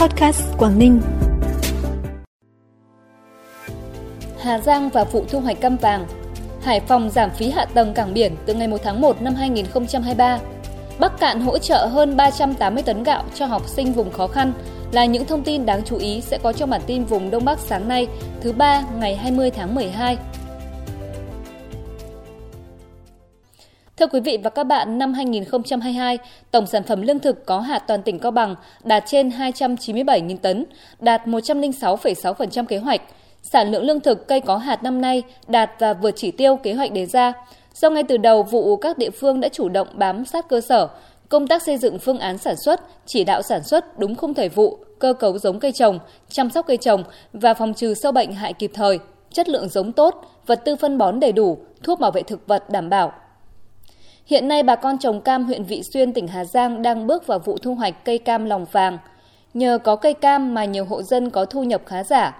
Podcast Quảng Ninh. Hà Giang và vụ thu hoạch cam vàng. Hải Phòng giảm phí hạ tầng cảng biển từ ngày 1 tháng 1 năm 2023. Bắc Cạn hỗ trợ hơn 380 tấn gạo cho học sinh vùng khó khăn là những thông tin đáng chú ý sẽ có trong bản tin vùng Đông Bắc sáng nay, thứ ba ngày 20 tháng 12. Thưa quý vị và các bạn, năm 2022, tổng sản phẩm lương thực có hạt toàn tỉnh Cao Bằng đạt trên 297.000 tấn, đạt 106,6% kế hoạch. Sản lượng lương thực cây có hạt năm nay đạt và vượt chỉ tiêu kế hoạch đề ra. Do ngay từ đầu vụ các địa phương đã chủ động bám sát cơ sở, công tác xây dựng phương án sản xuất, chỉ đạo sản xuất đúng khung thời vụ, cơ cấu giống cây trồng, chăm sóc cây trồng và phòng trừ sâu bệnh hại kịp thời, chất lượng giống tốt, vật tư phân bón đầy đủ, thuốc bảo vệ thực vật đảm bảo, Hiện nay bà con trồng cam huyện Vị Xuyên tỉnh Hà Giang đang bước vào vụ thu hoạch cây cam lòng vàng. Nhờ có cây cam mà nhiều hộ dân có thu nhập khá giả.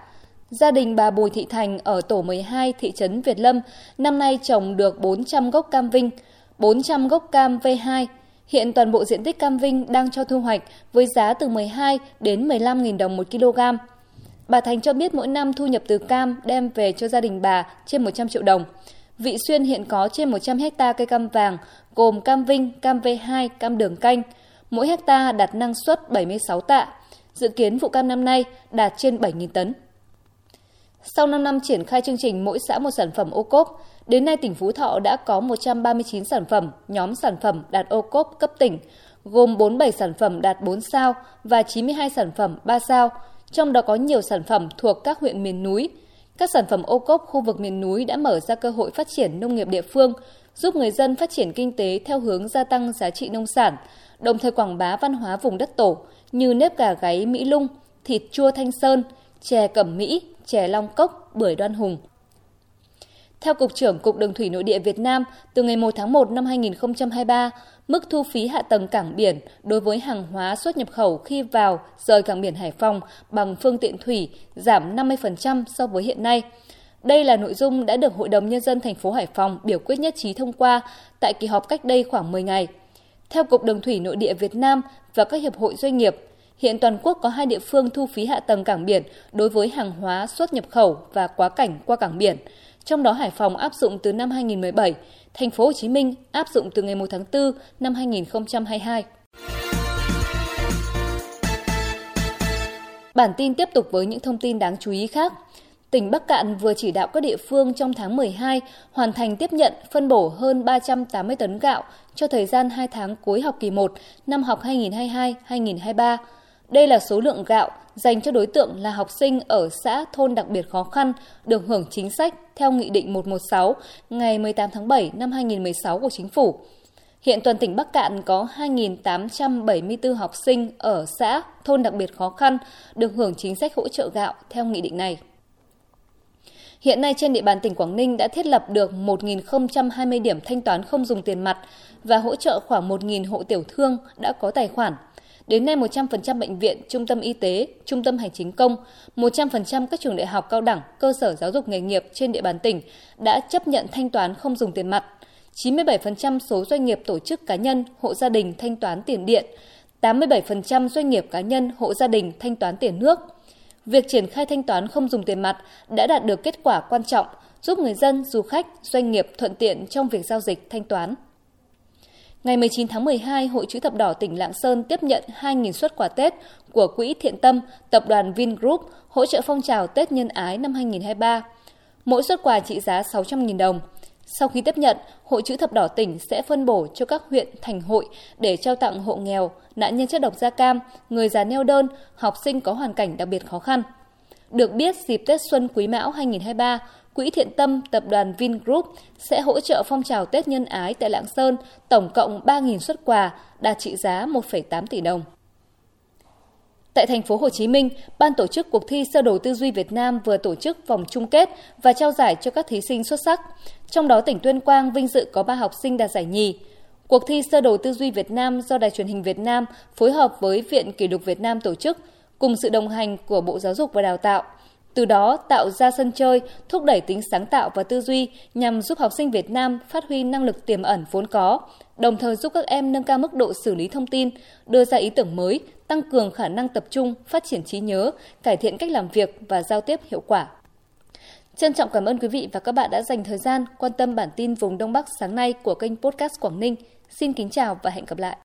Gia đình bà Bùi Thị Thành ở tổ 12 thị trấn Việt Lâm năm nay trồng được 400 gốc cam vinh, 400 gốc cam V2. Hiện toàn bộ diện tích cam vinh đang cho thu hoạch với giá từ 12 đến 15.000 đồng một kg. Bà Thành cho biết mỗi năm thu nhập từ cam đem về cho gia đình bà trên 100 triệu đồng. Vị Xuyên hiện có trên 100 hecta cây cam vàng, gồm cam Vinh, cam V2, cam đường canh. Mỗi hecta đạt năng suất 76 tạ. Dự kiến vụ cam năm nay đạt trên 7.000 tấn. Sau 5 năm triển khai chương trình mỗi xã một sản phẩm ô cốp, đến nay tỉnh Phú Thọ đã có 139 sản phẩm, nhóm sản phẩm đạt ô cốp cấp tỉnh, gồm 47 sản phẩm đạt 4 sao và 92 sản phẩm 3 sao, trong đó có nhiều sản phẩm thuộc các huyện miền núi, các sản phẩm ô cốp khu vực miền núi đã mở ra cơ hội phát triển nông nghiệp địa phương, giúp người dân phát triển kinh tế theo hướng gia tăng giá trị nông sản, đồng thời quảng bá văn hóa vùng đất tổ như nếp gà gáy Mỹ Lung, thịt chua Thanh Sơn, chè Cẩm Mỹ, chè Long Cốc, bưởi Đoan Hùng. Theo Cục trưởng Cục Đường thủy Nội địa Việt Nam, từ ngày 1 tháng 1 năm 2023, mức thu phí hạ tầng cảng biển đối với hàng hóa xuất nhập khẩu khi vào rời cảng biển Hải Phòng bằng phương tiện thủy giảm 50% so với hiện nay. Đây là nội dung đã được Hội đồng Nhân dân thành phố Hải Phòng biểu quyết nhất trí thông qua tại kỳ họp cách đây khoảng 10 ngày. Theo Cục Đường thủy Nội địa Việt Nam và các hiệp hội doanh nghiệp, hiện toàn quốc có hai địa phương thu phí hạ tầng cảng biển đối với hàng hóa xuất nhập khẩu và quá cảnh qua cảng biển – trong đó Hải Phòng áp dụng từ năm 2017, Thành phố Hồ Chí Minh áp dụng từ ngày 1 tháng 4 năm 2022. Bản tin tiếp tục với những thông tin đáng chú ý khác. Tỉnh Bắc Cạn vừa chỉ đạo các địa phương trong tháng 12 hoàn thành tiếp nhận phân bổ hơn 380 tấn gạo cho thời gian 2 tháng cuối học kỳ 1 năm học 2022-2023 đây là số lượng gạo dành cho đối tượng là học sinh ở xã thôn đặc biệt khó khăn, được hưởng chính sách theo Nghị định 116 ngày 18 tháng 7 năm 2016 của Chính phủ. Hiện toàn tỉnh Bắc Cạn có 2.874 học sinh ở xã thôn đặc biệt khó khăn, được hưởng chính sách hỗ trợ gạo theo nghị định này. Hiện nay trên địa bàn tỉnh Quảng Ninh đã thiết lập được 1.020 điểm thanh toán không dùng tiền mặt và hỗ trợ khoảng 1.000 hộ tiểu thương đã có tài khoản – Đến nay 100% bệnh viện, trung tâm y tế, trung tâm hành chính công, 100% các trường đại học cao đẳng, cơ sở giáo dục nghề nghiệp trên địa bàn tỉnh đã chấp nhận thanh toán không dùng tiền mặt. 97% số doanh nghiệp tổ chức cá nhân, hộ gia đình thanh toán tiền điện, 87% doanh nghiệp cá nhân, hộ gia đình thanh toán tiền nước. Việc triển khai thanh toán không dùng tiền mặt đã đạt được kết quả quan trọng, giúp người dân, du khách, doanh nghiệp thuận tiện trong việc giao dịch thanh toán. Ngày 19 tháng 12, Hội chữ thập đỏ tỉnh Lạng Sơn tiếp nhận 2.000 xuất quà Tết của Quỹ Thiện Tâm, Tập đoàn Vingroup hỗ trợ phong trào Tết Nhân Ái năm 2023. Mỗi xuất quà trị giá 600.000 đồng. Sau khi tiếp nhận, Hội chữ thập đỏ tỉnh sẽ phân bổ cho các huyện, thành hội để trao tặng hộ nghèo, nạn nhân chất độc da cam, người già neo đơn, học sinh có hoàn cảnh đặc biệt khó khăn. Được biết, dịp Tết Xuân Quý Mão 2023, Quỹ Thiện Tâm Tập đoàn Vingroup sẽ hỗ trợ phong trào Tết Nhân Ái tại Lạng Sơn tổng cộng 3.000 xuất quà đạt trị giá 1,8 tỷ đồng. Tại thành phố Hồ Chí Minh, ban tổ chức cuộc thi sơ đồ tư duy Việt Nam vừa tổ chức vòng chung kết và trao giải cho các thí sinh xuất sắc. Trong đó tỉnh Tuyên Quang vinh dự có 3 học sinh đạt giải nhì. Cuộc thi sơ đồ tư duy Việt Nam do Đài truyền hình Việt Nam phối hợp với Viện Kỷ lục Việt Nam tổ chức cùng sự đồng hành của Bộ Giáo dục và Đào tạo từ đó tạo ra sân chơi, thúc đẩy tính sáng tạo và tư duy nhằm giúp học sinh Việt Nam phát huy năng lực tiềm ẩn vốn có, đồng thời giúp các em nâng cao mức độ xử lý thông tin, đưa ra ý tưởng mới, tăng cường khả năng tập trung, phát triển trí nhớ, cải thiện cách làm việc và giao tiếp hiệu quả. Trân trọng cảm ơn quý vị và các bạn đã dành thời gian quan tâm bản tin vùng Đông Bắc sáng nay của kênh Podcast Quảng Ninh. Xin kính chào và hẹn gặp lại.